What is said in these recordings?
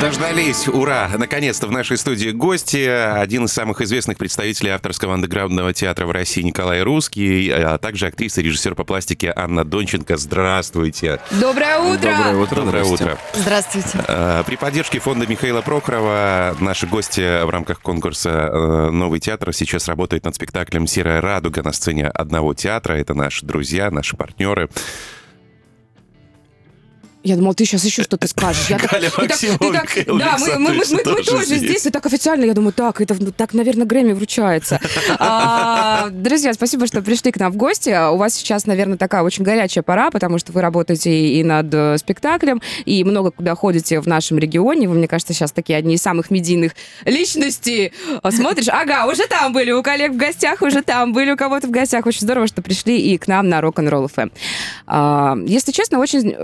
Дождались, ура! Наконец-то в нашей студии гости. Один из самых известных представителей авторского андеграундного театра в России Николай Русский, а также актриса и режиссер по пластике Анна Донченко. Здравствуйте! Доброе утро! Доброе утро! Доброе утро! Здравствуйте! А, при поддержке фонда Михаила Прохорова наши гости в рамках конкурса э, «Новый театр» сейчас работают над спектаклем «Серая радуга» на сцене одного театра. Это наши друзья, наши партнеры. Я думал, ты сейчас еще что-то скажешь. Я Галя так, ты так, ты так, да, мы, мы, мы, мы, тоже, тоже здесь. и так официально. Я думаю, так, это так, наверное, Грэмми вручается. А, друзья, спасибо, что пришли к нам в гости. У вас сейчас, наверное, такая очень горячая пора, потому что вы работаете и над э, спектаклем, и много куда ходите в нашем регионе. Вы, мне кажется, сейчас такие одни из самых медийных личностей. А, смотришь, ага, уже там были у коллег в гостях, уже там были у кого-то в гостях. Очень здорово, что пришли и к нам на Rock'n'Roll FM. А, если честно, очень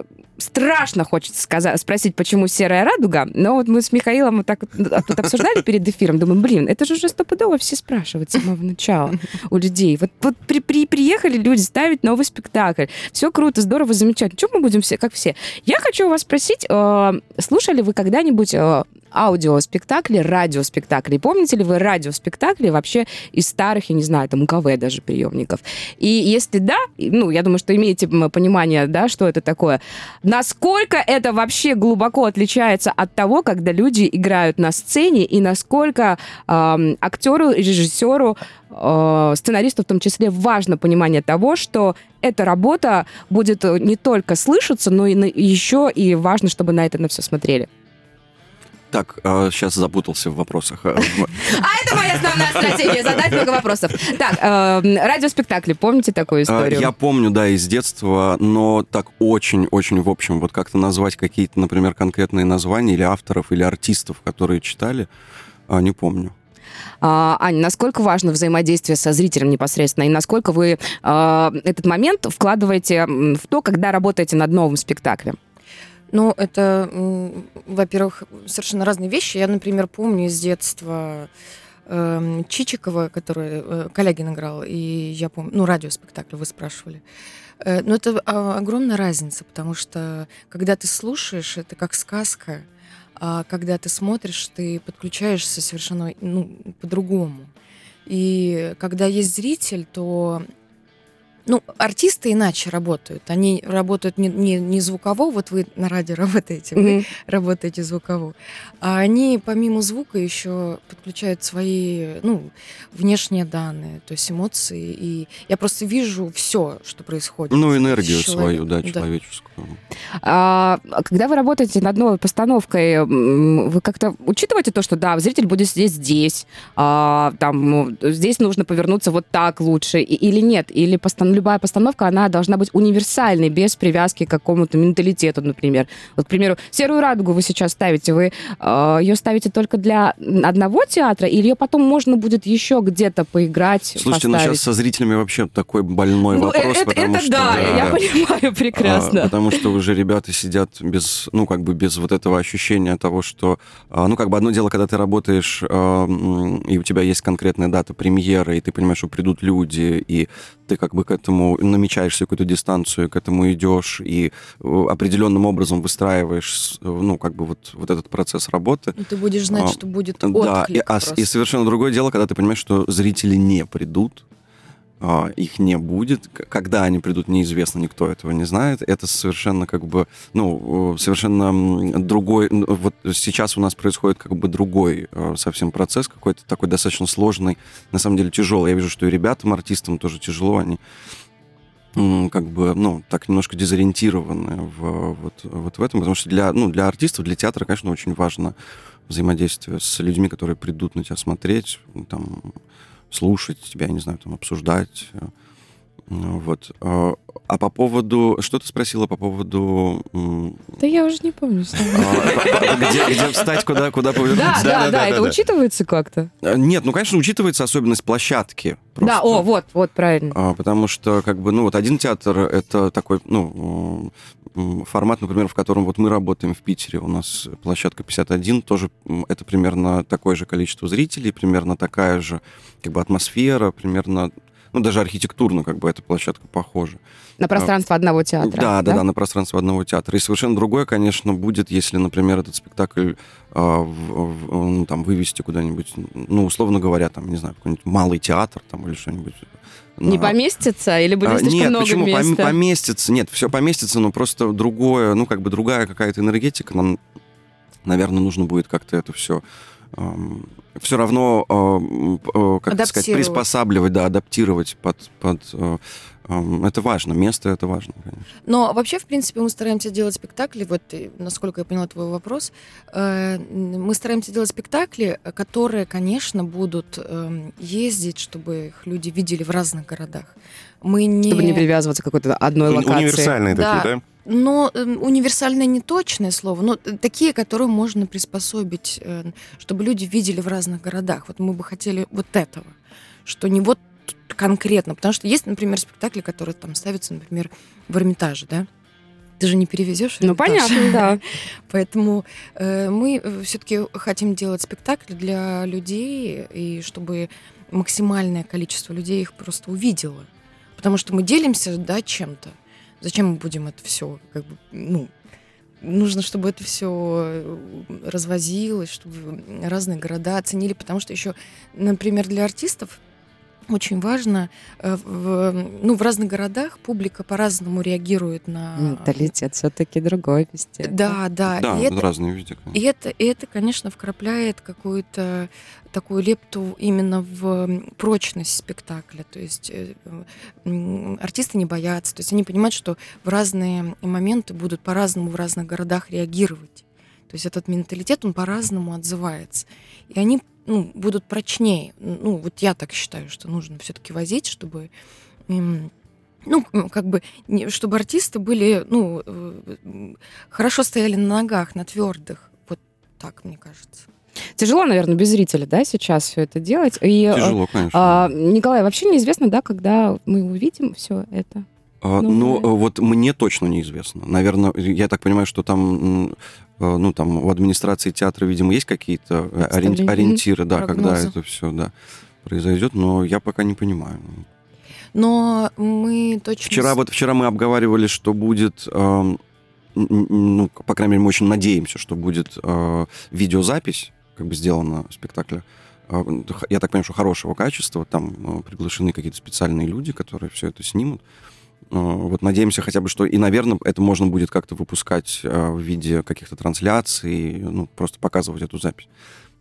страшно хочется сказать, спросить, почему серая радуга, но вот мы с Михаилом вот так тут обсуждали перед эфиром, думаем, блин, это же уже стопудово все спрашивают с самого начала у людей. Вот, вот при, при, приехали люди ставить новый спектакль, все круто, здорово, замечательно. Чего мы будем все, как все? Я хочу у вас спросить, э, слушали вы когда-нибудь э, аудиоспектакли, радиоспектакли. Помните ли вы радиоспектакли вообще из старых, я не знаю, там УКВ даже приемников? И если да, ну, я думаю, что имеете понимание, да, что это такое, насколько это вообще глубоко отличается от того, когда люди играют на сцене, и насколько э, актеру, режиссеру, э, сценаристу в том числе важно понимание того, что эта работа будет не только слышаться, но и на, еще и важно, чтобы на это на все смотрели. Так, сейчас а, запутался в вопросах. А это моя основная стратегия, задать много вопросов. Так, эм, радиоспектакли, помните такую а, историю? Я помню, да, из детства, но так очень-очень в общем, вот как-то назвать какие-то, например, конкретные названия или авторов, или артистов, которые читали, не помню. А, Аня, насколько важно взаимодействие со зрителем непосредственно, и насколько вы этот момент вкладываете в то, когда работаете над новым спектаклем? Ну, это, во-первых, совершенно разные вещи. Я, например, помню из детства э, Чичикова, который э, Коллегин играл, и я помню, ну, радиоспектакль вы спрашивали. Э, но это огромная разница, потому что когда ты слушаешь, это как сказка, а когда ты смотришь, ты подключаешься совершенно ну, по-другому. И когда есть зритель, то ну, артисты иначе работают. Они работают не, не, не звуково, вот вы на радио работаете, mm-hmm. вы работаете звуково, а они помимо звука еще подключают свои, ну, внешние данные, то есть эмоции. И я просто вижу все, что происходит. Ну, энергию свою, да, человеческую. А, когда вы работаете над новой постановкой, вы как-то учитываете то, что, да, зритель будет сидеть здесь, а, там, ну, здесь нужно повернуться вот так лучше, или нет, или постановка любая постановка, она должна быть универсальной, без привязки к какому-то менталитету, например. Вот, к примеру, «Серую радугу» вы сейчас ставите, вы э, ее ставите только для одного театра, или ее потом можно будет еще где-то поиграть, Слушайте, поставить? ну сейчас со зрителями вообще такой больной ну, вопрос, это, потому это что... да, да, я понимаю прекрасно. А, потому что уже ребята сидят без, ну, как бы без вот этого ощущения того, что, а, ну, как бы одно дело, когда ты работаешь, а, и у тебя есть конкретная дата премьеры, и ты понимаешь, что придут люди, и ты как бы к этому намечаешь какую-то дистанцию, к этому идешь и э, определенным образом выстраиваешь, ну, как бы вот, вот этот процесс работы. И ты будешь знать, а, что будет отклик Да, и, а, и совершенно другое дело, когда ты понимаешь, что зрители не придут, их не будет. Когда они придут, неизвестно, никто этого не знает. Это совершенно как бы, ну, совершенно другой... Вот сейчас у нас происходит как бы другой э, совсем процесс, какой-то такой достаточно сложный, на самом деле тяжелый. Я вижу, что и ребятам, артистам тоже тяжело, они как бы, ну, так немножко дезориентированы в, вот, вот в этом, потому что для, ну, для артистов, для театра, конечно, очень важно взаимодействие с людьми, которые придут на тебя смотреть, там, слушать тебя, я не знаю, там, обсуждать. Ну, вот. А, а по поводу... Что ты спросила по поводу... Да я уже не помню. А, где встать, куда куда повернуться? Да, да, да. Это учитывается как-то? А, нет, ну, конечно, учитывается особенность площадки. Да, о, вот, вот, правильно. Потому что, как бы, ну, вот один театр — это такой, ну, формат, например, в котором вот мы работаем в Питере, у нас площадка 51, тоже это примерно такое же количество зрителей, примерно такая же как бы атмосфера, примерно ну, даже архитектурно как бы эта площадка похожа. На пространство одного театра. Да, да, да, на пространство одного театра. И совершенно другое, конечно, будет, если, например, этот спектакль э, в, в, ну, там вывести куда-нибудь, ну, условно говоря, там, не знаю, какой-нибудь малый театр там или что-нибудь. Не на... поместится или будет а, слишком нет, много почему? места? Поместится, нет, все поместится, но просто другое, ну, как бы другая какая-то энергетика. Нам, наверное, нужно будет как-то это все все равно, э, как сказать, приспосабливать, да, адаптировать под, под э, это важно, место это важно, конечно. Но вообще, в принципе, мы стараемся делать спектакли, вот насколько я поняла твой вопрос, э, мы стараемся делать спектакли, которые, конечно, будут эм, ездить, чтобы их люди видели в разных городах. Мы не... Чтобы не привязываться к какой-то одной локации. Универсальные да. такие, да? Но э, универсальное не точное слово, но такие, которые можно приспособить, э, чтобы люди видели в разных городах. Вот мы бы хотели вот этого, что не вот конкретно, потому что есть, например, спектакли, которые там ставятся, например, в Эрмитаже, да? Ты же не перевезешь. Ну понятно, да. Поэтому э, мы э, все-таки хотим делать спектакли для людей и чтобы максимальное количество людей их просто увидело, потому что мы делимся, да, чем-то. Зачем мы будем это все, как бы, ну, нужно, чтобы это все э, развозилось, чтобы разные города оценили, потому что еще, например, для артистов очень важно, э, в, ну, в разных городах публика по-разному реагирует на... Менталитет все-таки другой везде. Да, да. Да, и это, разные везде. И это, и это, конечно, вкрапляет какую-то такую лепту именно в прочность спектакля. То есть э, артисты не боятся, то есть они понимают, что в разные моменты будут по-разному в разных городах реагировать. То есть этот менталитет, он по-разному отзывается. И они ну, будут прочнее. Ну, вот я так считаю, что нужно все-таки возить, чтобы ну, как бы, чтобы артисты были, ну, э, хорошо стояли на ногах, на твердых. Вот так, мне кажется. Тяжело, наверное, без зрителя, да, сейчас все это делать. И, э, Тяжело, конечно. А, Николай, вообще неизвестно, да, когда мы увидим все это? А, ну, ну вот мне точно неизвестно. Наверное, я так понимаю, что там Э, ну, там, у администрации театра, видимо, есть какие-то э, ориентиры, ориентиры да, Прогнозы. когда это все, да, произойдет, но я пока не понимаю. Но мы точно... Вчера, вот, вчера мы обговаривали, что будет... Э, ну, по крайней мере, мы очень надеемся, что будет э, видеозапись, как бы сделана спектакля. Э, я так понимаю, что хорошего качества. Там приглашены какие-то специальные люди, которые все это снимут. Э, вот надеемся хотя бы, что и, наверное, это можно будет как-то выпускать э, в виде каких-то трансляций, ну, просто показывать эту запись.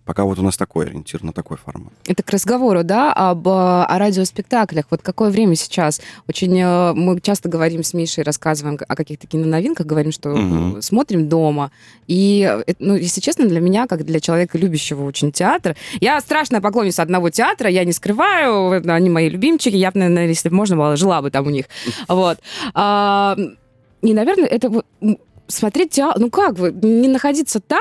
Пока вот у нас такой ориентир на такой формат. Это к разговору, да, об о радиоспектаклях. Вот какое время сейчас? Очень э, мы часто говорим с Мишей, рассказываем о каких-то киноновинках, говорим, что угу. смотрим дома. И, ну, если честно, для меня, как для человека, любящего очень театр, я страшная поклонница одного театра, я не скрываю, они мои любимчики, я, наверное, если бы можно было, жила бы там у них. Вот. А, и, наверное, это смотреть театр, ну как вы, не находиться там,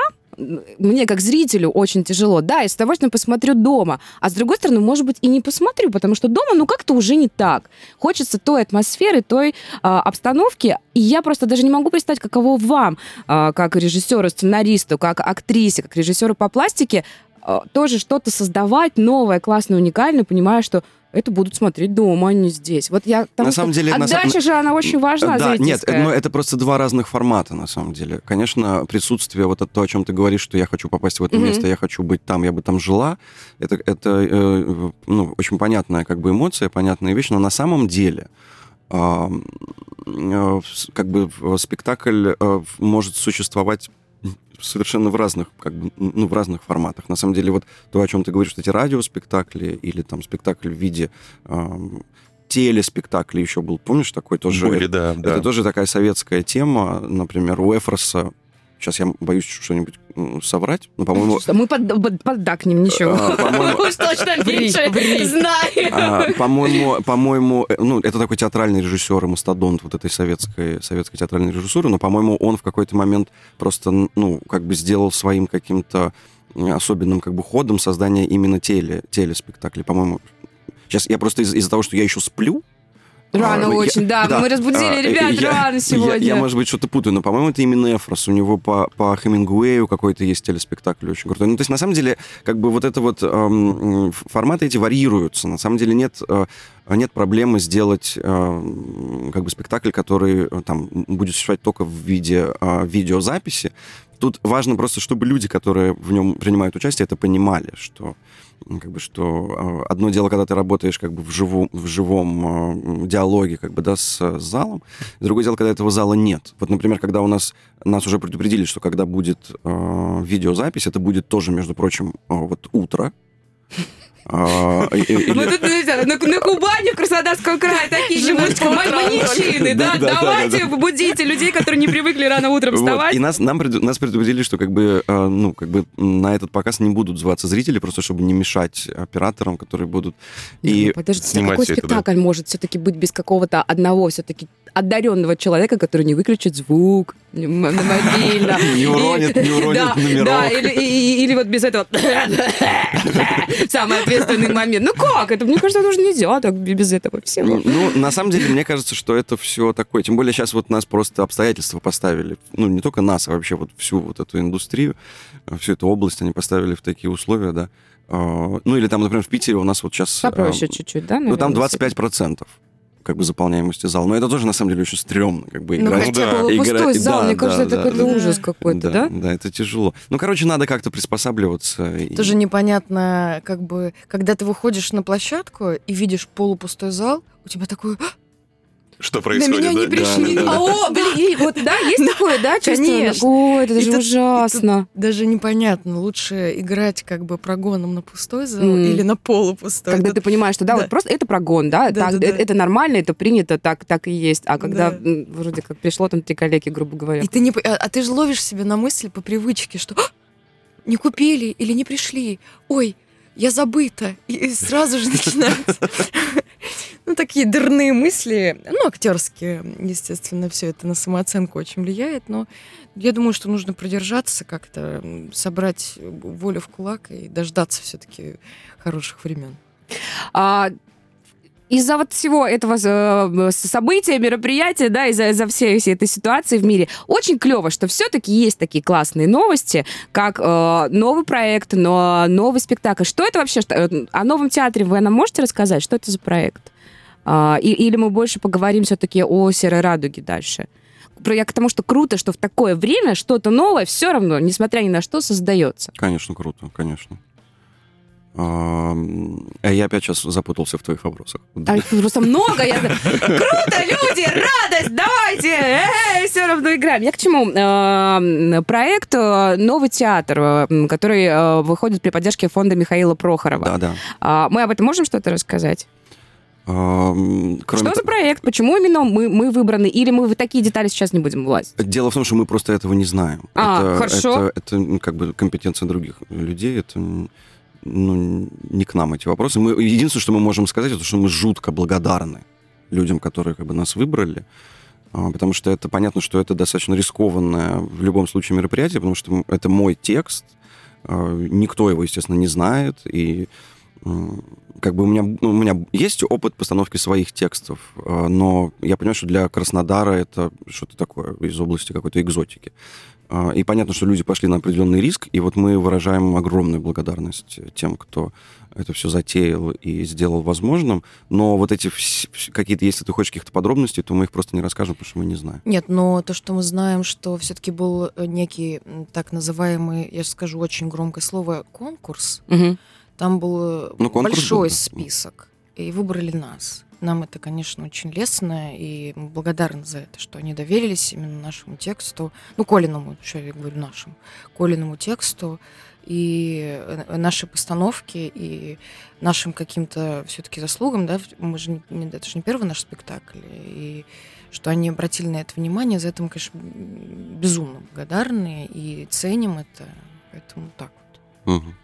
мне как зрителю очень тяжело. Да, я с удовольствием посмотрю дома. А с другой стороны, может быть, и не посмотрю, потому что дома, ну, как-то уже не так. Хочется той атмосферы, той а, обстановки. И я просто даже не могу представить, каково вам, а, как режиссеру, сценаристу, как актрисе, как режиссеру по пластике, а, тоже что-то создавать новое, классное, уникальное, понимая, что это будут смотреть дома, а не здесь. Вот я на самом деле, отдача на... же она очень важна. Да, нет, но это просто два разных формата на самом деле. Конечно, присутствие вот то, о чем ты говоришь, что я хочу попасть в это mm-hmm. место, я хочу быть там, я бы там жила. Это это э, ну очень понятная как бы эмоция, понятная вещь, но на самом деле э, э, как бы спектакль э, может существовать совершенно в разных, как бы, ну, в разных форматах. На самом деле, вот то, о чем ты говоришь, эти радиоспектакли или там спектакль в виде э, телеспектакля еще был, помнишь, такой тоже? Были, да, это, да. тоже такая советская тема. Например, у Эфроса сейчас я боюсь что-нибудь соврать, но, по-моему... Мы под, под, поддакнем, ничего. А, уж точно меньше знаем. А, по-моему, по-моему, э, ну, это такой театральный режиссер и мастодонт вот этой советской, советской театральной режиссуры, но, по-моему, он в какой-то момент просто, ну, как бы сделал своим каким-то особенным как бы ходом создание именно теле, телеспектаклей. По-моему, сейчас я просто из- из-за того, что я еще сплю, Рано а, я- очень, да. Мы разбудили а, ребят я- рано я- сегодня. Я, может быть, что-то путаю, но, по-моему, это именно Эфрос. У него по, по Хемингуэю какой-то есть телеспектакль очень крутой. Ну, то есть, на самом деле, как бы вот это вот эм, форматы эти варьируются. На самом деле нет, э, нет проблемы сделать э, как бы спектакль, который э, там будет существовать только в виде э, видеозаписи. Тут важно просто, чтобы люди, которые в нем принимают участие, это понимали, что как бы что э, одно дело, когда ты работаешь как бы в, живу, в живом э, диалоге как бы, да, с, с залом, другое дело, когда этого зала нет. Вот, например, когда у нас нас уже предупредили, что когда будет э, видеозапись, это будет тоже, между прочим, э, вот утро. А, Мы тут знаете, на, Кубани, в Краснодарском крае, такие же маньячины, да? Да, да, да, Давайте да, будите людей, которые не привыкли рано утром вставать. И нас, предупредили, что как бы, э, ну, как бы на этот показ не будут зваться зрители, просто чтобы не мешать операторам, которые будут. И Ну, Подождите, какой спектакль может все-таки быть без какого-то одного все-таки одаренного человека, который не выключит звук на мобильно. Не уронит- не уронит номерок. Да, или, вот без этого самый ответственный момент. Ну как? Это, мне кажется, нужно нельзя так без этого всего. Ну, на самом деле, мне кажется, что это все такое. Тем более сейчас вот нас просто обстоятельства поставили. Ну, не только нас, а вообще вот всю вот эту индустрию, всю эту область они поставили в такие условия, да. А, Ну, или там, например, в Питере у нас вот сейчас... Попроще чуть-чуть, да? Ну, там наверное, 25% как бы заполняемости зала. Но это тоже, на самом деле, очень стрёмно, как бы Ну, играть. хотя да. бы Было пустой Игра- зал, да, мне кажется, да, это да, какой-то да. ужас какой-то, да? Да, это тяжело. Ну, короче, надо как-то приспосабливаться. и- Тоже непонятно, как бы, когда ты выходишь на площадку и видишь полупустой зал, у тебя такой, «А, Что на происходит? меня не да? пришли. Да, да, да. А, о, блин, вот, да, есть такое, да, чувство? Конечно. Ой, это И же тут- ужасно. Даже непонятно, лучше играть как бы прогоном на пустой зал или на полупустой. Когда ты понимаешь, что да, Да. вот просто это прогон, да, Да, так, да, да. это нормально, это принято, так, так и есть. А когда вроде как пришло там три коллеги, грубо говоря. И ты не, а, а ты же ловишь себя на мысли по привычке, что «А, не купили или не пришли. Ой, я забыта. И, сразу же начинаются ну, такие дурные мысли. Ну, актерские, естественно, все это на самооценку очень влияет, но я думаю, что нужно продержаться как-то, собрать волю в кулак и дождаться все-таки хороших времен. А, из-за вот всего этого э, события, мероприятия, да, из-за из-за всей, всей этой ситуации в мире, очень клево, что все-таки есть такие классные новости, как э, новый проект, но новый спектакль. Что это вообще? Что- э, О новом театре вы нам можете рассказать? Что это за проект? А, и- или мы больше поговорим все-таки о серой радуге дальше? Я к тому, что круто, что в такое время что-то новое все равно, несмотря ни на что, создается. Конечно, круто, конечно. А, я опять сейчас запутался в твоих вопросах. А их просто много. Я... Круто, люди, радость, давайте, все равно играем. Я к чему? Проект э, «Новый театр», э, который выходит при поддержке фонда Михаила Прохорова. Да, да. А, Мы об этом можем что-то рассказать? Кроме Что то- за проект? Почему именно мы, мы выбраны? Или мы в такие детали сейчас не будем влазить? Дело в том, что мы просто этого не знаем. А, это, хорошо. Это, это, как бы компетенция других людей. Это ну, не к нам эти вопросы. Мы, единственное, что мы можем сказать, это что мы жутко благодарны людям, которые как бы нас выбрали. А, Потому что это понятно, что это достаточно рискованное в любом случае мероприятие, потому что это мой текст. а, Никто его, естественно, не знает. И м, как бы у меня, ну, у меня есть опыт постановки своих текстов, а, но я понимаю, что для Краснодара это что-то такое из области какой-то экзотики. А, И понятно, что люди пошли на определенный риск, и вот мы выражаем огромную благодарность тем, кто это все затеял и сделал возможным. Но вот эти какие-то, если ты хочешь каких-то подробностей, то мы их просто не расскажем, потому что мы не знаем. Нет, но то, что мы знаем, что все-таки был э, некий так называемый, я скажу очень громкое слово, конкурс. Мгм. Там был Ну, конкурс большой был, да. список, и выбрали нас. Нам это, конечно, очень лестно, и мы благодарны за это, что они доверились именно нашему тексту, ну, Колиному, что я говорю, нашему, Колиному тексту, и э, наши постановки, и нашим каким-то все-таки заслугам, да, мы же не, это же не первый наш спектакль, и что они обратили на это внимание, за это мы, конечно, безумно благодарны и ценим это, поэтому так вот. Мгм.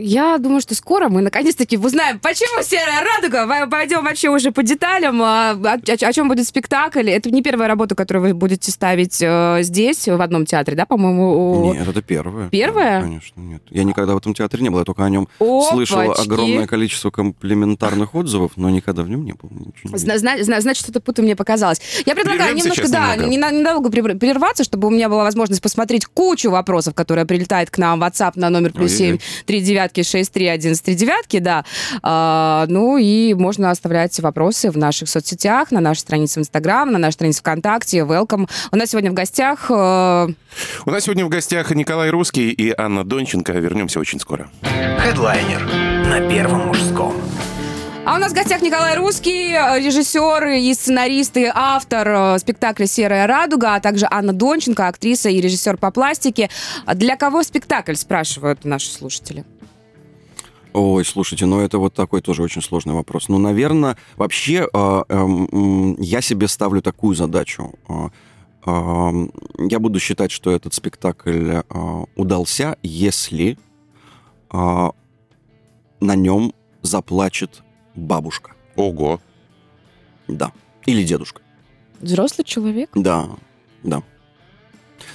Я думаю, что скоро мы наконец-таки узнаем, почему серая радуга. Пой- Пойдем вообще уже по деталям. а, О, о- о чем будет спектакль? Это не первая работа, которую вы будете ставить э, здесь, в одном театре, да, по-моему? у- Нет, это первое. Первое? Да, Конечно, нет. Я никогда в этом театре не был, я только о нем слышал Опачки. огромное количество комплиментарных отзывов, но никогда в нем не был. не Зна- зна- зна- Значит, что-то путаю мне показалось. Я предлагаю Прервемся немножко, да, немного. не на- недолго прер- прерваться, чтобы у меня была возможность посмотреть кучу вопросов, которые прилетают к нам в WhatsApp на номер плюс семь три девятки шесть три один три девятки, да. А, ну и можно оставлять вопросы в наших соцсетях, на нашей странице в Инстаграм, на нашей странице ВКонтакте. Welcome. У нас сегодня в гостях э, У нас сегодня в гостях Николай Русский и Анна Донченко. Вернемся очень скоро. Хедлайнер на первом мужском. А у нас в гостях Николай Русский, э, режиссер и сценарист, и автор э, спектакля «Серая радуга», а также Анна Донченко, актриса и режиссер по пластике. Для кого спектакль, спрашивают наши слушатели? Ой, слушайте, ну это вот такой тоже очень сложный вопрос. Ну, наверное, вообще э, м, я себе ставлю такую задачу. Э, я буду считать, что этот спектакль э, удался, если э, на нем заплачет бабушка. Ого. Да. Или дедушка. Взрослый человек? Да, да.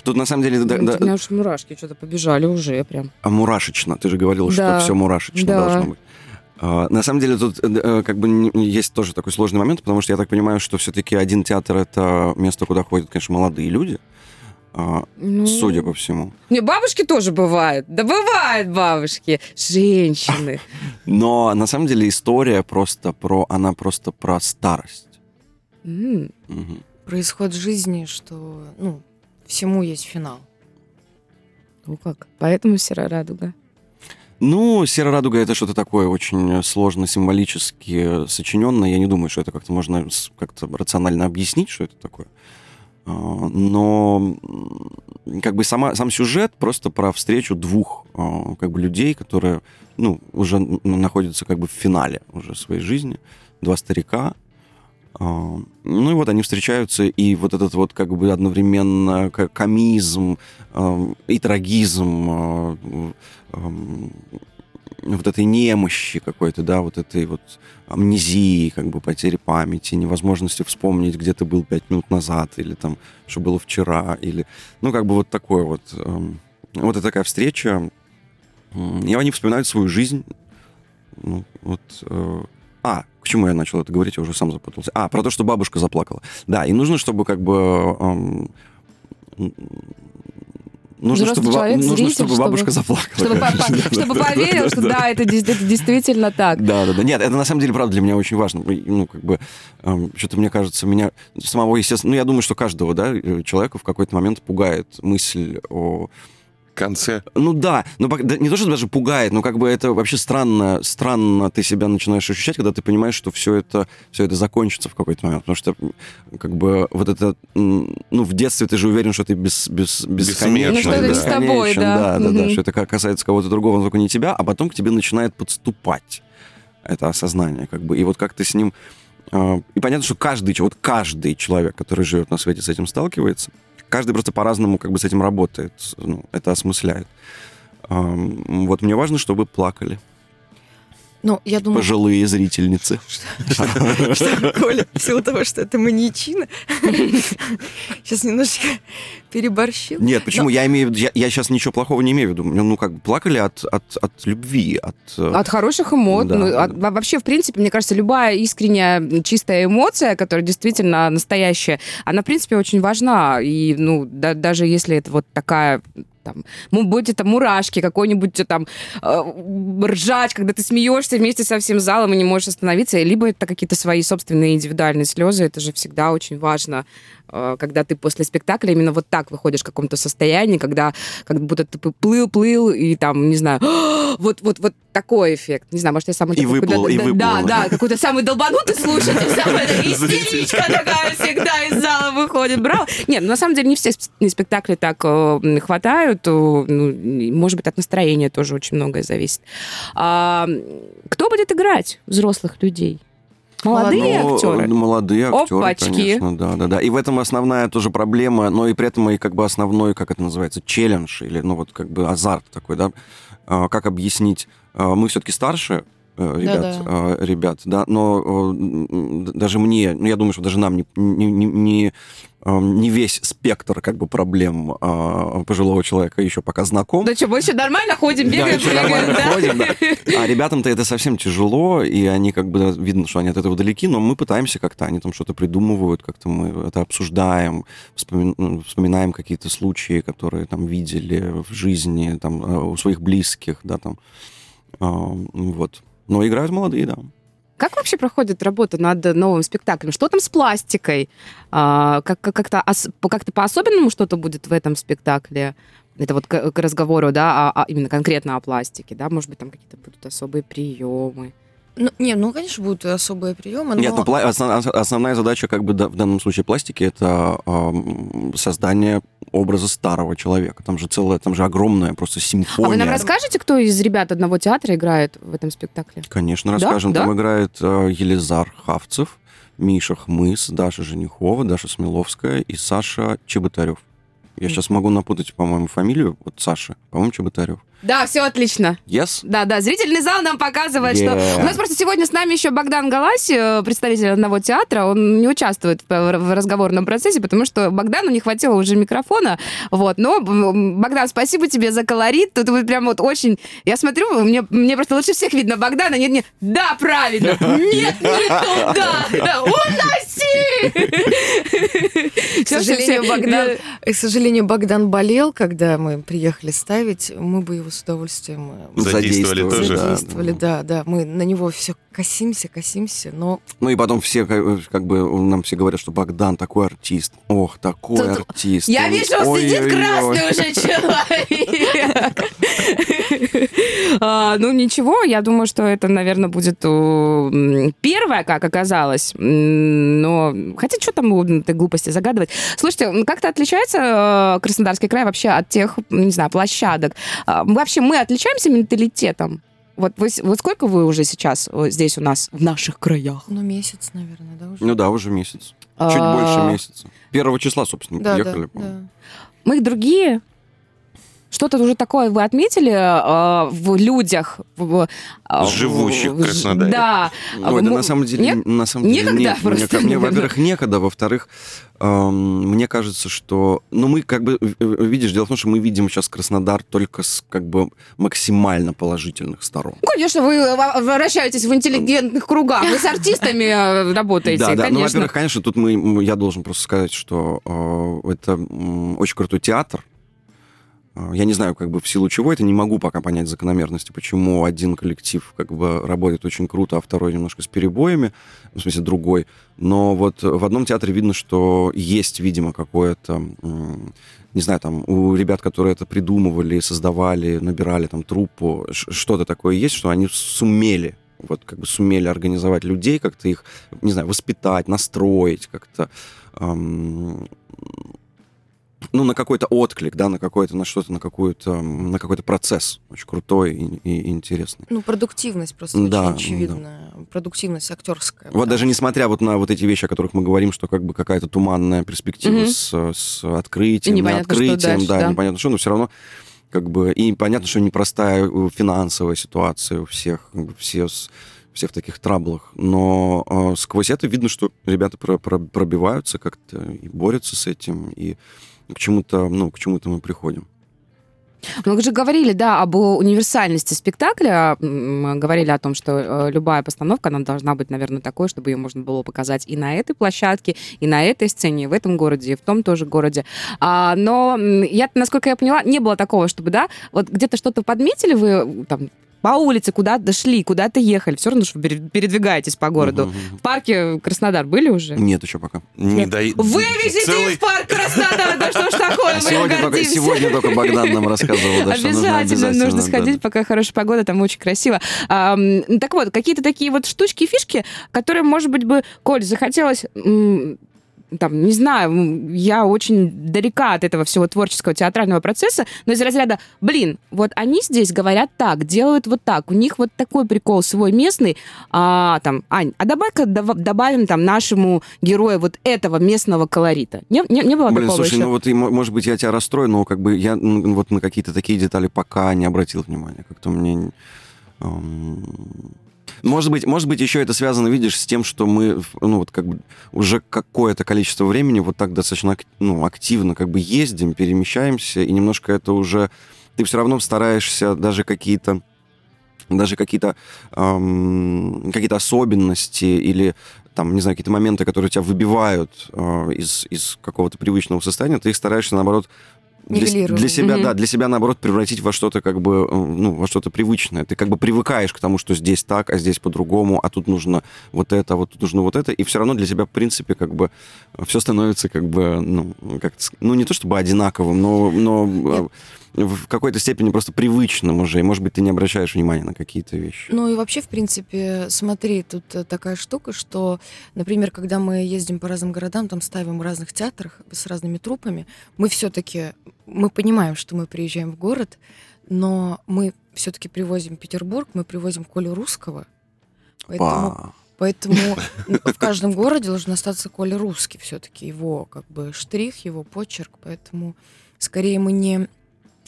Тут на самом деле да, да, У меня уж мурашки что-то побежали уже прям. а мурашечно. Ты же говорила, Да. что все мурашечно Да. должно быть. А, На самом деле тут э, как бы есть тоже такой сложный момент, потому что я так понимаю, что все-таки один театр это место, куда ходят, конечно, молодые люди, а, Ну, судя по всему. Не, бабушки тоже бывают. Да бывают бабушки. Женщины. Но на самом деле история просто про, она просто про старость. Мгм. Происход жизни, что, ну, всему есть финал. Ну как? Поэтому серая радуга. Ну, «Серая радуга» — это что-то такое очень сложно символически сочиненное. Я не думаю, что это как-то можно как-то рационально объяснить, что это такое. А, Но как бы сама, сам сюжет просто про встречу двух а, как бы людей, которые ну, уже находятся как бы в финале уже своей жизни. Два старика. А, Ну и вот они встречаются, и вот этот вот как бы одновременно комизм а, и трагизм а, вот этой немощи какой-то, да, вот этой вот амнезии, как бы потери памяти, невозможности вспомнить, где ты был пять минут назад, или там, что было вчера, или, ну, как бы вот такое вот, ам, вот это такая встреча, и они вспоминают свою жизнь, ну, вот, э, а, к чему я начал это говорить, я уже сам запутался. А, про то, что бабушка заплакала. Да, и нужно, чтобы как бы... ам, м, Нужно, Взрослый чтобы, человек, нужно, зритель, чтобы бабушка чтобы- заплакала. Чтобы, по- конечно. по- чтобы поверил, что да, это, это действительно так. Да, да, да. Нет, это на самом деле, правда, для меня очень важно. Ну, как бы, эм, что-то мне кажется, меня самого, естественно, ну, я думаю, что каждого, да, э, человека в какой-то момент пугает мысль о... Конце. Ну да, да, не то, что даже пугает, но как бы это вообще странно, странно ты себя начинаешь ощущать, когда ты понимаешь, что все это, все это закончится в какой-то момент. Потому что, как бы, вот это, ну, в детстве ты же уверен, что ты без, без, бесконечный. Ну, что это не с тобой, бесконечен, да. Да, да, да, что это ка- касается кого-то другого, но только не тебя, а потом к тебе начинает подступать это осознание, как бы. И вот как ты с ним... э, И понятно, что каждый, вот каждый человек, который живет на свете, с этим сталкивается. Каждый просто по-разному как бы с этим работает, ну, это осмысляет. Вот мне важно, чтобы плакали Ну, я думаю, пожилые зрительницы. что Коля, в силу того, что это маньячина, сейчас немножечко переборщил. Нет, почему? Я имею в виду, я, сейчас ничего плохого не имею в виду. Ну, как бы плакали от, от, от любви, от... э, От хороших эмоций. Да, ну, вообще, в принципе, мне кажется, любая искренняя, чистая эмоция, которая действительно настоящая, она, в принципе, очень важна. И, ну, да- даже если это вот такая там, будь это мурашки, какой-нибудь э, там э, ржач, когда ты смеешься вместе со всем залом и не можешь остановиться, либо это какие-то свои собственные индивидуальные слезы, это же всегда очень важно, когда ты после спектакля именно вот так выходишь в каком-то состоянии, когда как будто ты плыл-плыл и там, не знаю, вот, вот, вот такой эффект. Не знаю, может, я самый... И выплыл, и выплыл. Да, да, какой-то самый долбанутый слушатель, самая истеричка такая всегда из зала выходит. Браво! Нет, ну, на самом деле не все сп- спектакли так э, хватают, играют. Ну, может быть, от настроения тоже очень многое зависит. Кто будет играть взрослых людей? Молодые ну, актеры? Ну, молодые актеры, Опачки. конечно, да, да, да. И в этом основная тоже проблема, но и при этом и как бы основной, как это называется, челлендж или, ну, вот как бы азарт такой, да, а, как объяснить, а, мы все-таки старше, ребят, да, да. А, ребят, да, но даже мне, ну, я думаю, что даже нам не, не, не, не весь спектр как бы проблем пожилого человека еще пока знаком. Да что, мы еще нормально ходим, бегаем, да, нормально да? ходим, да. А ребятам-то это совсем тяжело, и они как бы, видно, что они от этого далеки, но мы пытаемся как-то, они там что-то придумывают, как-то мы это обсуждаем, вспоминаем, вспоминаем какие-то случаи, которые там видели в жизни, там, у своих близких, да, там, вот. Но играют молодые, да. Как вообще проходит работа над новым спектаклем? Что там с пластикой? А, как, как-то, как-то по-особенному что-то будет в этом спектакле? Это вот к, к разговору, да, а, а именно конкретно о пластике, да? Может быть, там какие-то будут особые приемы? Ну, не, ну, конечно, будут особые приемы. Но... Нет, ну, основ, основная задача, как бы в данном случае пластики, это э, создание образа старого человека. Там же целая, там же огромная просто симфония. А вы нам расскажете, кто из ребят одного театра играет в этом спектакле? Конечно, расскажем. Да? Там да? играет э, Елизар Хавцев, Миша Хмыс, Даша Женихова, Даша Смеловская и Саша Чеботарев. Я сейчас могу напутать, по-моему, фамилию. Вот Саша, по-моему, Чеботарев. Да, все отлично. Yes? Да, да, зрительный зал нам показывает, yeah. что... У нас просто сегодня с нами еще Богдан Галаси, представитель одного театра, он не участвует в разговорном процессе, потому что Богдану не хватило уже микрофона, вот, но, Богдан, спасибо тебе за колорит, тут вы прям вот очень... Я смотрю, мне, мне просто лучше всех видно Богдана, нет, нет, да, правильно, нет, не туда, да, уноси! К сожалению, Богдан, к сожалению, Богдан болел, когда мы приехали ставить, мы бы его с удовольствием э, задействовали, тоже. Задействовали, да. да, да. Мы на него все косимся, косимся, но... Ну и потом все, как бы, нам все говорят, что Богдан такой артист. Ох, такой Тут... артист. Я вижу, ой, сидит ой, красный ой. уже человек. а, ну ничего, я думаю, что это, наверное, будет первое, как оказалось. Но хотя что там этой глупости загадывать. Слушайте, как-то отличается э, Краснодарский край вообще от тех, не знаю, площадок? А, вообще мы отличаемся менталитетом? Вот, вы, вот сколько вы уже сейчас здесь у нас, в наших краях? Ну, месяц, наверное, да, уже? Ну да, уже месяц. Чуть а... больше месяца. Первого числа, собственно, да, приехали. Да, да. Мы другие, что-то уже такое вы отметили э, в людях, в, э, живущих в, Краснодаре? Да. Ой, да на самом деле, нет? на самом деле некогда нет. Просто мне, мне во-первых, некогда, во-вторых, э, мне кажется, что, ну мы как бы, видишь, дело в том, что мы видим сейчас Краснодар только с как бы максимально положительных сторон. Ну, конечно, вы вращаетесь в интеллигентных кругах, вы с артистами э, работаете, Да, да, конечно. ну, во-первых, конечно, тут мы, я должен просто сказать, что э, это очень крутой театр, я не знаю, как бы в силу чего это, не могу пока понять закономерности, почему один коллектив как бы работает очень круто, а второй немножко с перебоями, в смысле другой. Но вот в одном театре видно, что есть, видимо, какое-то, не знаю, там у ребят, которые это придумывали, создавали, набирали там труппу, что-то такое есть, что они сумели вот как бы сумели организовать людей, как-то их, не знаю, воспитать, настроить, как-то эм, ну, на какой-то отклик, да, на какой-то, на что-то, на какую-то, на какой-то процесс очень крутой и, и, и интересный. Ну, продуктивность просто да, очень очевидная. Да. Продуктивность актерская. Вот даже несмотря вот на вот эти вещи, о которых мы говорим, что как бы какая-то туманная перспектива угу. с, с открытием, не открытием, дальше, да, да, непонятно что, но все равно как бы, и понятно, что непростая э, финансовая ситуация у всех, все все в таких траблах. Но э, сквозь это видно, что ребята про, про, пробиваются как-то и борются с этим, и к чему-то, ну, к чему-то мы приходим. Мы уже говорили, да, об универсальности спектакля, говорили о том, что э, любая постановка, она должна быть, наверное, такой, чтобы ее можно было показать и на этой площадке, и на этой сцене, и в этом городе, и в том тоже городе. А, но я, насколько я поняла, не было такого, чтобы, да, вот где-то что-то подметили вы, там, по улице куда-то шли, куда-то ехали, все равно вы передвигаетесь по городу. Угу. В парке Краснодар были уже? Нет, еще пока. Не дай... Вывезите Целый... в парк Краснодар, да что ж такое, сегодня только, сегодня только Богдан нам рассказывал, да, что нужно обязательно. нужно сходить, пока хорошая погода, там очень красиво. А, так вот, какие-то такие вот штучки, фишки, которые, может быть, бы, Коль, захотелось там, не знаю, я очень далека от этого всего творческого театрального процесса, но из разряда, блин, вот они здесь говорят так, делают вот так, у них вот такой прикол свой местный, а, там, Ань, а давай-ка добавим там нашему герою вот этого местного колорита. Не, не, не было Блин, такого слушай, еще? ну вот, и, может быть, я тебя расстрою, но как бы я ну, вот на какие-то такие детали пока не обратил внимания. Как-то мне... эм, Может быть, может быть, еще это связано, видишь, с тем, что мы, ну, вот как бы уже какое-то количество времени вот так достаточно ну, активно как бы ездим, перемещаемся, и немножко это уже... Ты все равно стараешься даже какие-то даже какие-то эм, какие-то особенности или там, не знаю, какие-то моменты, которые тебя выбивают э, из, из какого-то привычного состояния, ты их стараешься, наоборот, для, для себя, mm-hmm. да, для себя, наоборот, превратить во что-то как бы, ну, во что-то привычное. Ты как бы привыкаешь к тому, что здесь так, а здесь по-другому, а тут нужно вот это, а вот тут нужно вот это, и все равно для тебя, в принципе, как бы все становится как бы, ну, как ну, не то чтобы одинаковым, но, но Нет в какой-то степени просто привычным уже, и, может быть, ты не обращаешь внимания на какие-то вещи. Ну и вообще, в принципе, смотри, тут э, такая штука, что, например, когда мы ездим по разным городам, там ставим в разных театрах с разными трупами, мы все-таки, мы понимаем, что мы приезжаем в город, но мы все-таки привозим Петербург, мы привозим Колю Русского, поэтому... Поэтому в каждом городе должен остаться Коля Русский все-таки, его как бы штрих, его почерк. Поэтому скорее мы не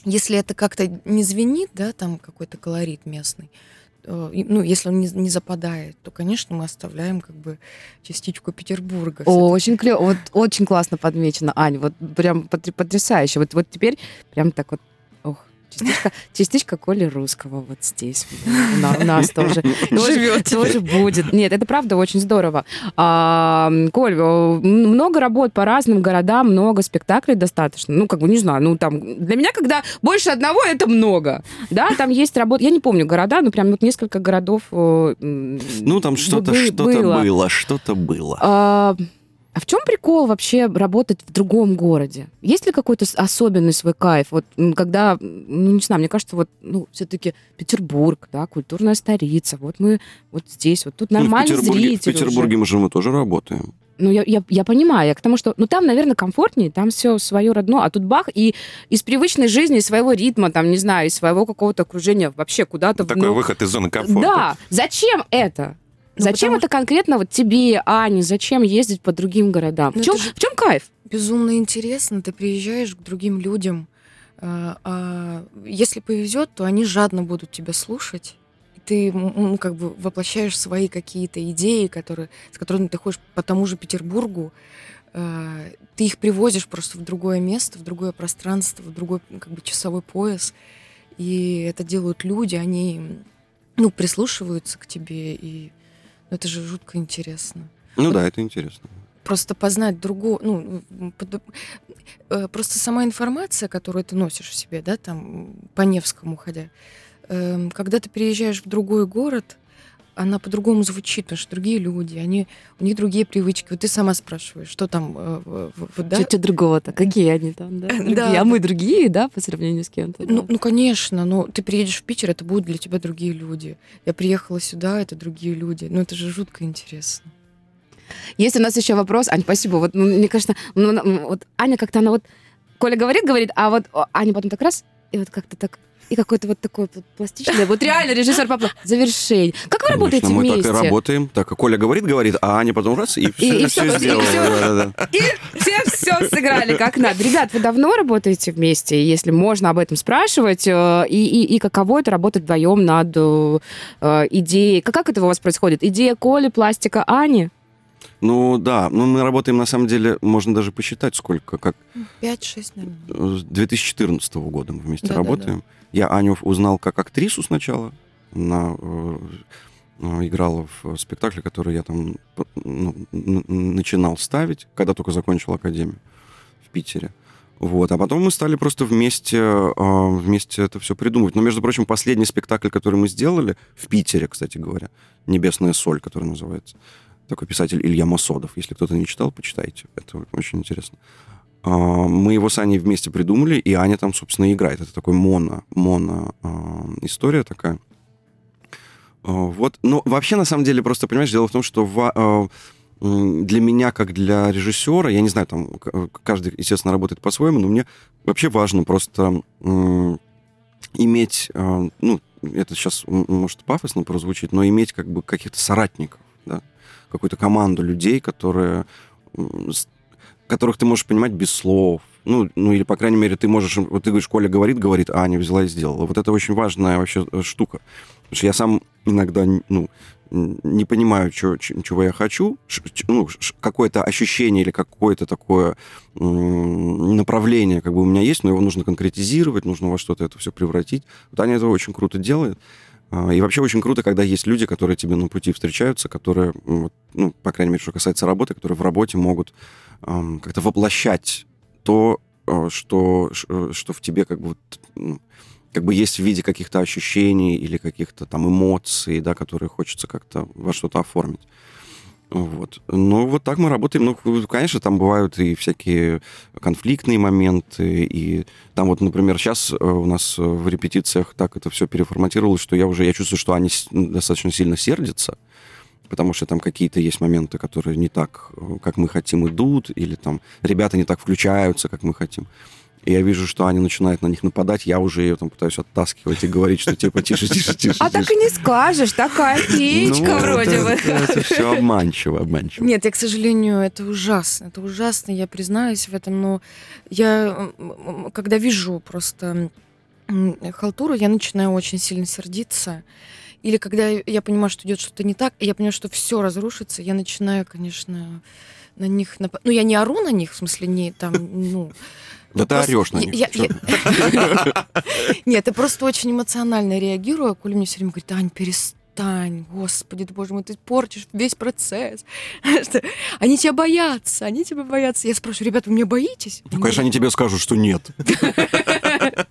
если это как-то не звенит, да, там какой-то колорит местный, ну, если он не, не западает, то, конечно, мы оставляем как бы частичку Петербурга. О, очень клево, вот очень классно подмечено, Аня, вот прям потрясающе. Вот, вот теперь прям так вот Частичка, частичка Коли Русского вот здесь у нас тоже. Живет. Тоже будет. Нет, это правда очень здорово. А, Коль, много работ по разным городам, много спектаклей достаточно. Ну, как бы, не знаю, ну, там, для меня, когда больше одного, это много. Да, там есть работа, я не помню города, но прям вот несколько городов Ну, там что-то что-то было, что-то было. А, в чем прикол вообще работать в другом городе? Есть ли какой-то особенный свой кайф? Вот когда, ну не знаю, мне кажется, вот ну все-таки Петербург, да, культурная столица. Вот мы вот здесь, вот тут нормальный ну, в зритель. В Петербурге уже. мы же мы тоже работаем. Ну, я, я, я понимаю, я к тому, что, ну, там, наверное, комфортнее, там все свое родное, а тут бах, и из привычной жизни, из своего ритма, там, не знаю, из своего какого-то окружения вообще куда-то... Ну, такой выход из зоны комфорта. Да, зачем это? Ну, зачем это конкретно вот тебе, Ане, зачем ездить по другим городам? Ну, в, чем, в чем кайф? Безумно интересно. Ты приезжаешь к другим людям. А, а если повезет, то они жадно будут тебя слушать. И ты ну, как бы воплощаешь свои какие-то идеи, которые, с которыми ты ходишь по тому же Петербургу. А, ты их привозишь просто в другое место, в другое пространство, в другой как бы часовой пояс. И это делают люди, они ну, прислушиваются к тебе и но это же жутко интересно. Ну вот да, это интересно. Просто познать другого, ну, под, э, просто сама информация, которую ты носишь в себе, да, там, по Невскому ходя, э, когда ты приезжаешь в другой город, она по-другому звучит, потому что другие люди, они, у них другие привычки. Вот ты сама спрашиваешь, что там... Э, да? Что другого-то? Какие они там, да? да? А мы другие, да, по сравнению с кем-то? Да? Ну, ну, конечно, но ты приедешь в Питер, это будут для тебя другие люди. Я приехала сюда, это другие люди. Ну, это же жутко интересно. Есть у нас еще вопрос. Ань, спасибо. Вот, ну, мне кажется, ну, вот Аня как-то, она вот... Коля говорит, говорит, а вот Аня потом так раз, и вот как-то так и какой-то вот такой пластичный, вот реально режиссер Папа, завершение. Как вы Конечно, работаете мы вместе? Мы так и работаем. Так, а Коля говорит, говорит, а Аня потом раз, и все, и, и все, все сделала. И, все, да, да, и все все сыграли как надо. Ребят, вы давно работаете вместе? Если можно об этом спрашивать, э, и, и, и каково это работать вдвоем над э, идеей? Как, как это у вас происходит? Идея Коли, пластика Ани? Ну да, ну мы работаем на самом деле, можно даже посчитать сколько, как... 5-6, наверное. С 2014 года мы вместе да, работаем. Да, да. Я Аню узнал как актрису сначала. Она э, э, играла в спектакле, который я там ну, начинал ставить, когда только закончил академию в Питере. Вот. А потом мы стали просто вместе, э, вместе это все придумывать. Но, между прочим, последний спектакль, который мы сделали в Питере, кстати говоря, «Небесная соль», который называется, такой писатель Илья Масодов. Если кто-то не читал, почитайте. Это очень интересно. А, мы его с Аней вместе придумали, и Аня там, собственно, играет. Это такой моно, моно а, история такая. А, вот. Но вообще, на самом деле, просто, понимаешь, дело в том, что в, для меня, как для режиссера, я не знаю, там каждый, естественно, работает по-своему, но мне вообще важно просто иметь, ну, это сейчас может пафосно прозвучит, но иметь как бы каких-то соратников, какую-то команду людей, которые, которых ты можешь понимать без слов, ну, ну или, по крайней мере, ты можешь, вот ты говоришь, Коля говорит, говорит, а Аня взяла и сделала. Вот это очень важная вообще э, штука. Потому что я сам иногда, ну, не понимаю, чё, чего я хочу, ну, какое-то ощущение или какое-то такое направление как бы у меня есть, но его нужно конкретизировать, нужно во что-то это все превратить. Вот Аня это очень круто делает. А, и вообще очень круто, когда есть люди, которые тебе на пути встречаются, которые, ну, по крайней мере, что касается работы, которые в работе могут как-то воплощать то, а, что, что в тебе как бы ну, как бы есть в виде каких-то ощущений или каких-то там эмоций, да, которые хочется как-то во что-то оформить. Вот. Ну, вот так мы работаем. Ну, конечно, там бывают и всякие конфликтные моменты. И там вот, например, сейчас э, у нас в репетициях так это все переформатировалось, что я уже, я чувствую, что они достаточно сильно сердятся, потому что там какие-то есть моменты, которые не так, э, как мы хотим, идут, или там ребята не так включаются, как мы хотим и я вижу, что Аня начинает на них нападать, я уже ее там пытаюсь оттаскивать и говорить, что типа тише, тише, тише. А так и не скажешь, такая птичка ну, вроде бы. Это все обманчиво, обманчиво. Нет, я, к сожалению, это ужасно, это ужасно, я признаюсь в этом, но я, когда вижу просто халтуру, я начинаю очень сильно сердиться. Или когда я понимаю, что идет что-то не так, и я понимаю, что все разрушится, я начинаю, конечно, на них... Нап... Ну, я не ору на них, в смысле, не там, ну... Да ты орешь на них. Нет, я просто очень эмоционально реагирую. А Коля мне все время говорит, Ань, перестань, господи, ты, боже мой, ты портишь весь процесс. Они тебя боятся, они тебя боятся. Я спрашиваю, ребята, вы меня боитесь? Ну, конечно, они тебе скажут, что нет.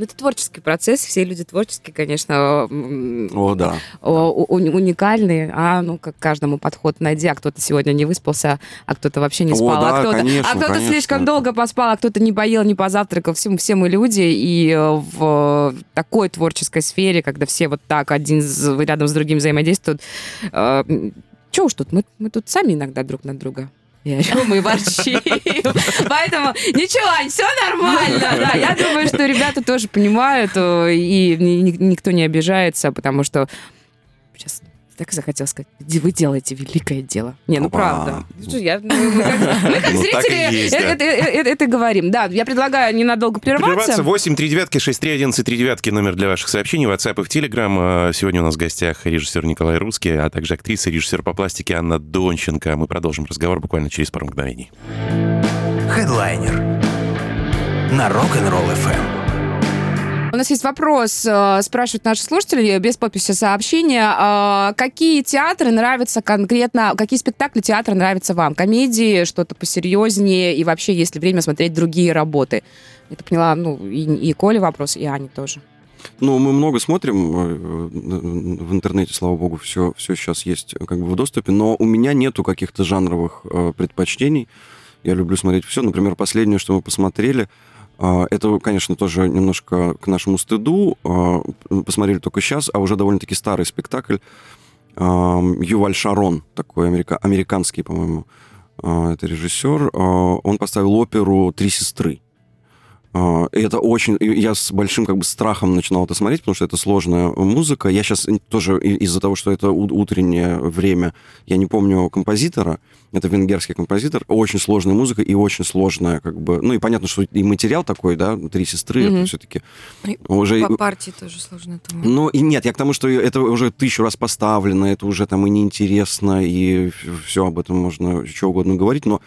Ну, это творческий процесс, все люди творческие, конечно. О, да. Уникальные, а ну, как каждому подход найди, а кто-то сегодня не выспался, а кто-то вообще не спал, О, а да, кто-то, конечно, а кто-то конечно. слишком долго поспал, а кто-то не поел, не позавтракал. Все, все мы люди, и э, в такой творческой сфере, когда все вот так один рядом с другим взаимодействуют, э, что уж тут, мы, мы тут сами иногда друг на друга и орем, и ворчим. Поэтому ничего, все нормально. Я думаю, что ребята тоже понимают, э, и никто не обижается, потому что сейчас так захотел сказать, вы делаете великое дело. Не, ну правда. Я, мы, мы, как, ну, зрители это, говорим. Да, я предлагаю ненадолго прерваться. Прерваться 8 3 девятки 6 3 11 3 девятки номер для ваших сообщений, WhatsApp и в Telegram. Сегодня у нас в гостях режиссер Николай Русский, а также актриса, режиссер по пластике Анна Донченко. Мы продолжим разговор буквально через пару мгновений. Хедлайнер на Rock'n'Roll FM. У нас есть вопрос, э, спрашивают наши слушатели без подписи сообщения. Э, какие театры нравятся конкретно, какие спектакли театра нравятся вам? Комедии, что-то посерьезнее и вообще, есть ли время смотреть другие работы? Я так поняла, ну, и, и Коле вопрос, и Ане тоже. Ну, мы много смотрим э, в интернете, слава богу, все, все сейчас есть как бы в доступе, но у меня нету каких-то жанровых предпочтений. Я люблю смотреть все. Например, последнее, что мы посмотрели, это, конечно, тоже немножко к нашему стыду. А, посмотрели только сейчас, а уже довольно-таки старый спектакль. А, Юваль Шарон, такой америка... американский, по-моему, это режиссер. Он поставил оперу «Три сестры». И это очень... Я с большим как бы страхом начинал это смотреть, потому что это сложная музыка. Я сейчас тоже из-за того, что это утреннее время, я не помню композитора. Это венгерский композитор. Очень сложная музыка и очень сложная как бы... Ну и понятно, что и материал такой, да, «Три сестры», mm-hmm. это все-таки уже... По партии тоже сложно. Ну и нет, я к тому, что это уже тысячу раз поставлено, это уже там и неинтересно, и все об этом можно что угодно говорить, но а,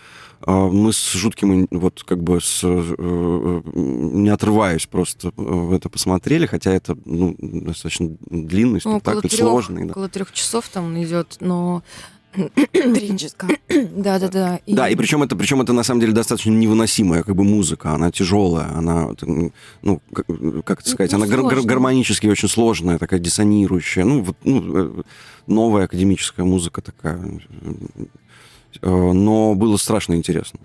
мы с жутким, вот как бы с, э, э, не отрываясь просто в это посмотрели, хотя это ну, достаточно длинный ну, спектакль, около трех, сложный. Да. Около трех часов там идет, но Тринческа. Да, да, да. И... Да, и причем это, причем это на самом деле достаточно невыносимая как бы музыка, она тяжелая, она, ну, как, как это сказать, ну, она гар- гармонически очень сложная, такая диссонирующая, ну, вот, ну, э, новая академическая музыка такая Э, но было страшно интересно.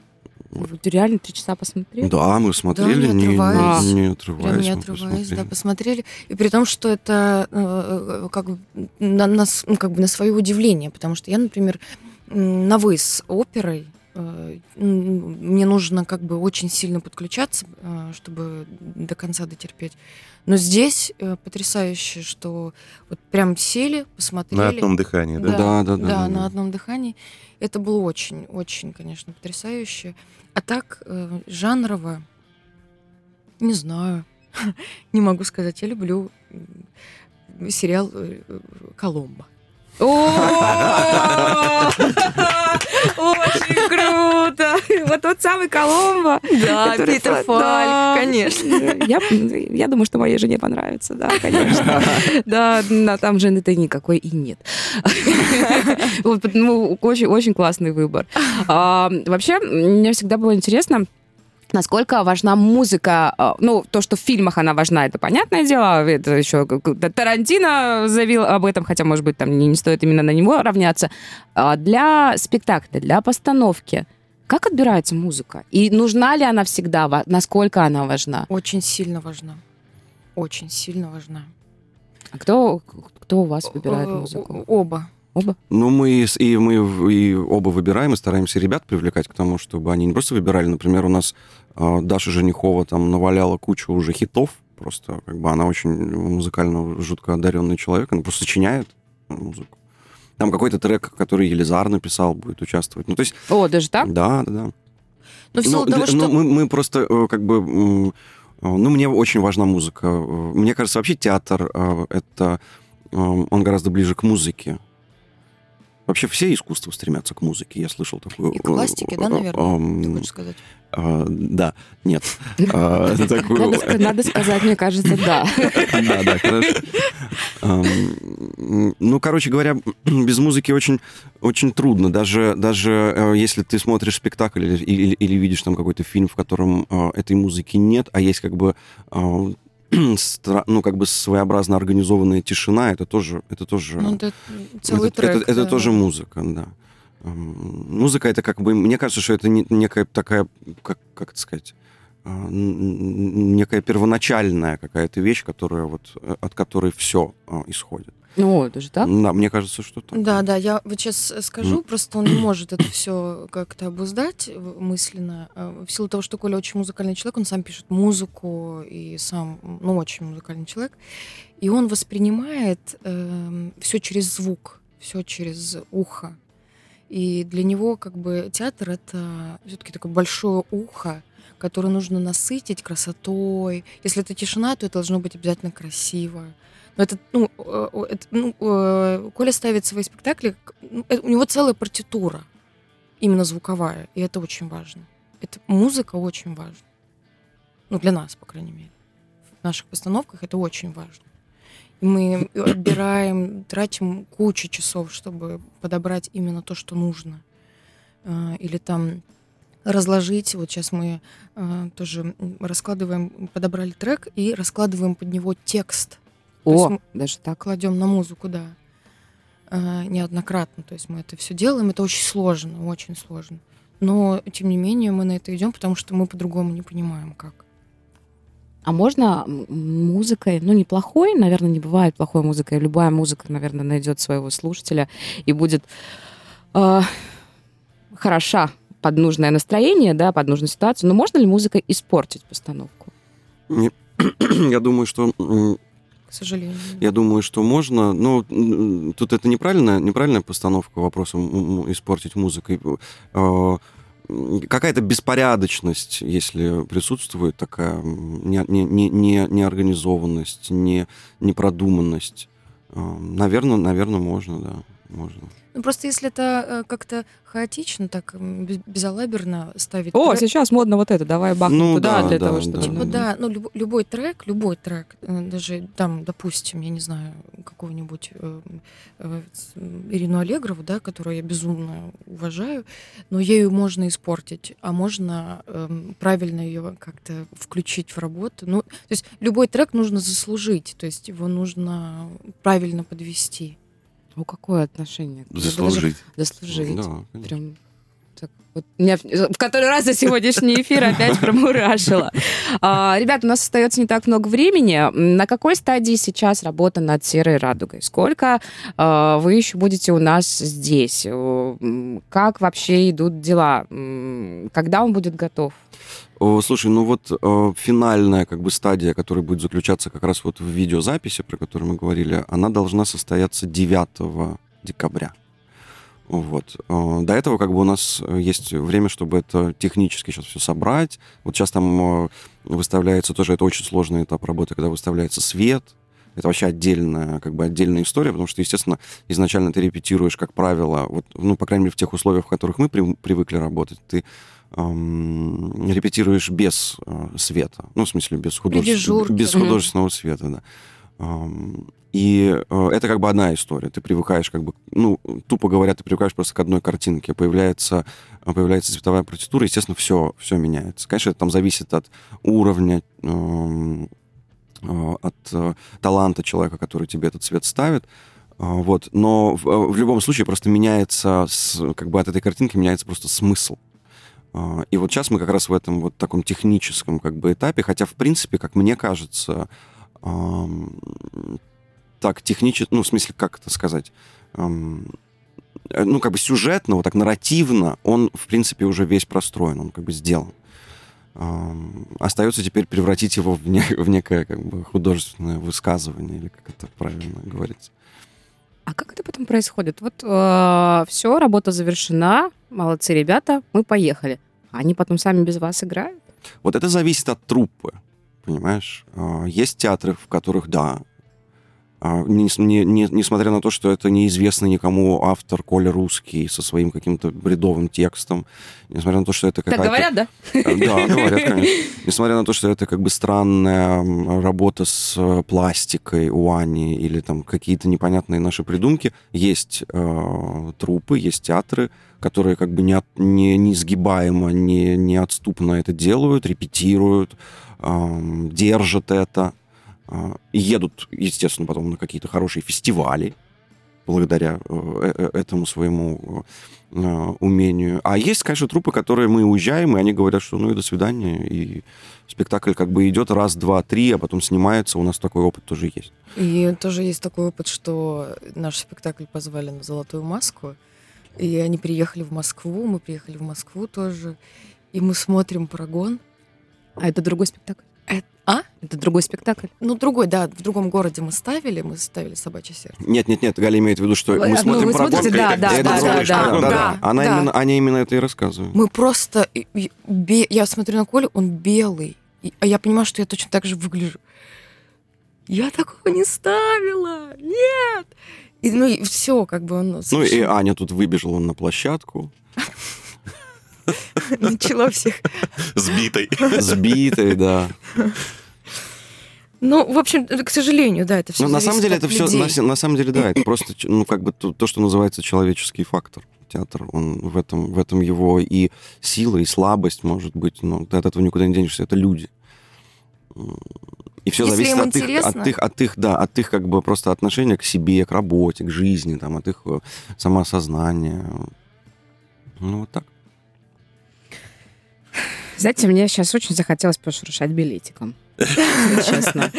Вот. Реально три часа посмотрели? Да, мы смотрели, да, не отрываясь. Не, не, не отрываясь. Прям не отрываясь, да, посмотрели. И при том, что это э, э как, на, на, ну, как бы на свое удивление, потому что я, например, на вы с оперой э, мне нужно как бы очень сильно подключаться, э, чтобы до конца дотерпеть. Но здесь э, потрясающе, что вот прям сели, посмотрели. На одном дыхании, да? Да, да, да. Да, да на одном дыхании. Это было очень, очень, конечно, потрясающе. А так, э, жанрово, не знаю, не могу сказать. Я люблю сериал э, «Коломбо». Очень круто! Вот тот самый Коломбо. Да, Питер Фаль, конечно. Я думаю, что моей жене понравится, да, конечно. Да, там жены-то никакой и нет. Ну, очень, очень классный выбор. А, вообще, мне всегда было интересно, Насколько важна музыка? А, ну, то, что в фильмах она важна, это понятное дело. Это еще Тарантино заявил об этом, хотя, может быть, там не, не стоит именно на него равняться. А для спектакля, для постановки, как отбирается музыка? И нужна ли она всегда? Насколько она важна? Очень сильно важна. Очень сильно важна. А кто, кто у вас выбирает музыку? Оба. Оба? Ну, мы и мы и оба выбираем, и стараемся ребят привлекать к тому, чтобы они не просто выбирали. Например, у нас э, Даша Женихова там наваляла кучу уже хитов, просто как бы она очень музыкально жутко одаренный человек, она просто сочиняет музыку. Там какой-то трек, который Елизар написал, будет участвовать. Ну, то есть... О, даже так? Да, да, да. Но в силу ну, того, что... Ну, мы, мы просто э, как бы... Э, ну, мне очень важна музыка. Мне кажется, вообще театр э, это... Он гораздо ближе к музыке. Вообще все искусства стремятся к музыке. Я слышал такую... И к пластике, да, наверное, ты хочешь сказать? А, да, нет. А, надо сказать, мне кажется, да. Да, да, хорошо. Ну, короче говоря, без музыки очень, очень трудно. Даже, даже э, если ты смотришь спектакль или, или, или видишь там какой-то фильм, в котором э, этой музыки нет, а есть как бы э, ну, как бы своеобразно организованная тишина, это тоже... Это тоже ну, это целый это, трек. Это, это тоже музыка, да. Музыка это как бы... Мне кажется, что это некая такая... Как, как это сказать? А, некая первоначальная какая-то вещь, которая вот, э, от которой все а, исходит. Ну, даже так? Да, мне кажется, что так. Да, да, я вот сейчас скажу, mm. просто он не может это все как-то обуздать мысленно. А, в силу того, что Коля очень музыкальный человек, он сам пишет музыку и сам, ну, очень музыкальный человек. И он воспринимает э, эм, все через звук, все через ухо. И для него как бы театр это все-таки такое большое ухо, которое нужно насытить красотой. Если это тишина, то это должно быть обязательно красиво. Но это, ну, э, это, ну, э, Коля ставит свои спектакли, ну, э, у него целая партитура, именно звуковая, и это очень важно. Это музыка очень важна. Ну, для нас, по крайней мере. В наших постановках это очень важно. И мы отбираем, тратим кучу часов, чтобы подобрать именно то, что нужно. Или там разложить. Вот сейчас мы тоже раскладываем, подобрали трек и раскладываем под него текст о, есть даже так. Кладем на музыку, да. А, неоднократно. То есть мы это все делаем. Это очень сложно, очень сложно. Но, тем не менее, мы на это идем, потому что мы по-другому не понимаем, как. А можно музыкой, ну, неплохой, наверное, не бывает плохой музыкой. Любая музыка, наверное, найдет своего слушателя и будет э, хороша под нужное настроение, да, под нужную ситуацию. Но можно ли музыкой испортить постановку? Я думаю, что к сожалению. Я думаю, что можно, но тут это неправильная, неправильная постановка вопроса испортить музыкой. А, какая-то беспорядочность, если присутствует такая не, не, не, не, неорганизованность, не, непродуманность. Наверное, наверное, можно, да, можно. Ну, просто если это э, как-то хаотично, так безалаберно ставить... О, трек... сейчас модно вот это, давай бахнем ну, туда да, для да, того, чтобы... Да, типа, да, ну, люб, любой трек, любой трек, э, даже там, допустим, я не знаю, какого-нибудь э, э, Ирину Аллегрову, да, которую я безумно уважаю, но ею можно испортить, а можно э, правильно ее как-то включить в работу. Ну, то есть любой трек нужно заслужить, то есть его нужно правильно подвести. Ну, какое отношение? Заслужить. Заслужить. Да, Прям Так, вот меня в который раз за сегодняшний эфир опять промурашило. А, ребят, у нас остается не так много времени. На какой стадии сейчас работа над «Серой радугой»? Сколько а, вы еще будете у нас здесь? Как вообще идут дела? Когда он будет готов? Слушай, ну вот э, финальная как бы стадия, которая будет заключаться как раз вот в видеозаписи, про которую мы говорили, она должна состояться 9 декабря. Вот. Э, до этого как бы у нас есть время, чтобы это технически сейчас все собрать. Вот сейчас там э, выставляется тоже, это очень сложный этап работы, когда выставляется свет, это вообще отдельная, как бы отдельная история, потому что, естественно, изначально ты репетируешь, как правило, вот, ну, по крайней мере, в тех условиях, в которых мы при, привыкли работать, ты эм, репетируешь без э, света, ну, в смысле, без, художеств... без художественного света, да. Эм, и э, это как бы одна история. Ты привыкаешь как бы, ну, тупо говоря, ты привыкаешь просто к одной картинке. Появляется, появляется цветовая партитура, естественно, все, все меняется. Конечно, это там зависит от уровня, э, от э, таланта человека, который тебе этот цвет ставит. Э, вот. Но в, в любом случае просто меняется, с, как бы от этой картинки меняется просто смысл. Э, и вот сейчас мы как раз в этом вот таком техническом как бы этапе, хотя, в принципе, как мне кажется, так технически, ну, в смысле, как это сказать, эм, ну, как бы сюжетно, вот так нарративно, он, в принципе, уже весь простроен, он как бы сделан. Эм, остается теперь превратить его в, не, в некое как бы художественное высказывание, или как это правильно говорится. А как это потом происходит? Вот э, все, работа завершена, молодцы ребята, мы поехали. Они потом сами без вас играют? Вот это зависит от труппы понимаешь? А, есть театры, в которых, да, а, не, не, не, несмотря на то, что это неизвестный никому автор Коля Русский со своим каким-то бредовым текстом, несмотря на то, что это какая-то... Так говорят, да? Э, да, говорят, конечно. Несмотря на то, что это как бы странная работа с э, пластикой у Ани или там какие-то непонятные наши придумки, есть э, трупы, есть театры, которые как бы не, не, не сгибаемо, не, неотступно это делают, репетируют, держат это, а, и едут, естественно, потом на какие-то хорошие фестивали благодаря э, э, этому своему э, умению. А есть, конечно, трупы, которые мы уезжаем, и они говорят, что ну и до свидания, и спектакль как бы идет раз, два, три, а потом снимается. У нас такой опыт тоже есть. И тоже есть такой опыт, что наш спектакль позвали на «Золотую маску», и они приехали в Москву, мы приехали в Москву тоже, и мы смотрим «Парагон», а это другой спектакль? Это, а? Это другой спектакль? Ну, другой, да. В другом городе мы ставили, мы ставили «Собачье сердце». Нет, нет, нет, Галя имеет в виду, что мы ну, смотрим смотрите, да, да, да, да, да, да, да, да. Она да. именно, Аня именно это и рассказывает. Мы просто... Я смотрю на Колю, он белый. А я понимаю, что я точно так же выгляжу. Я такого не ставила! Нет! И, ну и все, как бы он... Ну и Аня тут выбежала на площадку. Начала всех... Сбитой. Сбитой, да. Ну, в общем, к сожалению, да, это все. Ну, на самом деле, это все, на, на самом деле, да, это просто, ну, как бы то, то, что называется человеческий фактор. Театр, он в этом, в этом его и сила, и слабость, может быть, но ты от этого никуда не денешься, это люди. И все Если зависит от их, от их, от их, да, от их как бы просто отношения к себе, к работе, к жизни, там, от их э, самоосознания. Ну, вот так. Знаете, мне сейчас очень захотелось пошуршать билетиком. Честно.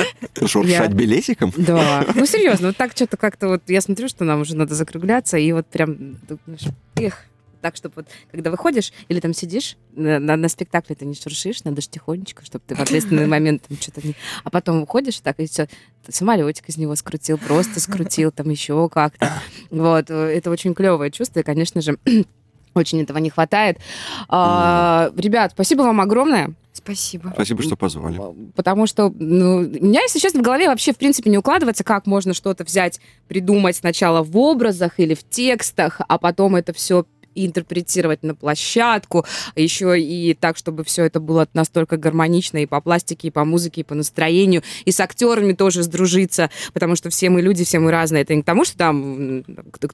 Шуршать билетиком? Да. Ну, серьезно, вот так что-то как-то вот... Я смотрю, что нам уже надо закругляться, и вот прям... Эх, так, чтобы вот, когда выходишь или там сидишь на, на, на спектакле, ты не шуршишь, надо же тихонечко, чтобы ты в ответственный момент там что-то не... А потом выходишь, так, и все, самолетик из него скрутил, просто скрутил, там еще как-то. Вот, это очень клевое чувство, и, конечно же, очень этого не хватает. А, ребят, спасибо вам огромное. Спасибо. Спасибо, что позвали. Потому что ну, у меня, если честно, в голове вообще, в принципе, не укладывается, как можно что-то взять, придумать сначала в образах или в текстах, а потом это все интерпретировать на площадку, еще и так, чтобы все это было настолько гармонично и по пластике, и по музыке, и по настроению, и с актерами тоже сдружиться, потому что все мы люди, все мы разные. Это не к тому, что там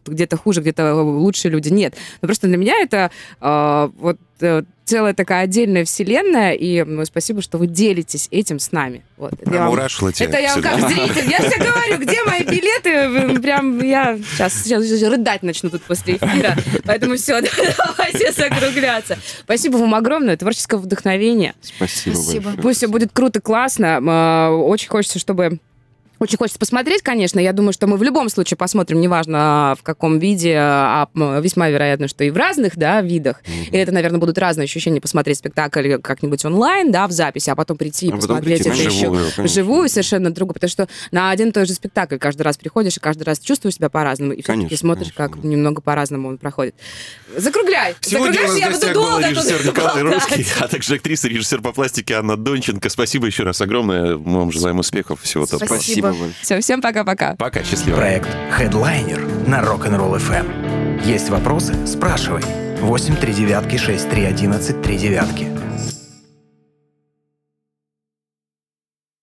где-то хуже, где-то лучше люди. Нет. Но просто для меня это э, вот целая такая отдельная вселенная, и ну, спасибо, что вы делитесь этим с нами. Вот. Это я Прям вам- тебя. Это я вам как зритель. Я тебе говорю, где мои билеты? Прям я сейчас, сейчас рыдать начну тут после эфира. Поэтому все, давайте закругляться. Спасибо вам огромное. Творческое вдохновение. Спасибо, Спасибо. большое. Пусть все будет круто, классно. Э, Очень хочется, чтобы... Очень хочется посмотреть, конечно. Я думаю, что мы в любом случае посмотрим, неважно в каком виде, а весьма вероятно, что и в разных да, видах. И это, наверное, будут разные ощущения посмотреть спектакль как-нибудь онлайн, да, в записи, а потом прийти и А посмотреть прийти это на еще живую, конечно. вживую совершенно другу, потому что на один и тот же спектакль каждый раз приходишь и каждый раз чувствуешь себя по-разному, и все-таки Конечно, смотришь, конечно, как да. немного по-разному он проходит. Закругляй! Сегодня у нас Закругляй, я буду долго режиссер Николай. Русский, а также актриса, режиссер по пластике Анна Донченко. Спасибо еще раз огромное. Мы вам желаем успехов, всего доброго. Спасибо. большое. Все, всем пока-пока. Пока, счастливо. Проект Headliner на Rock'n'Roll FM. Есть вопросы? Спрашивай. 8 3 девятки 6 3 11 3 девятки.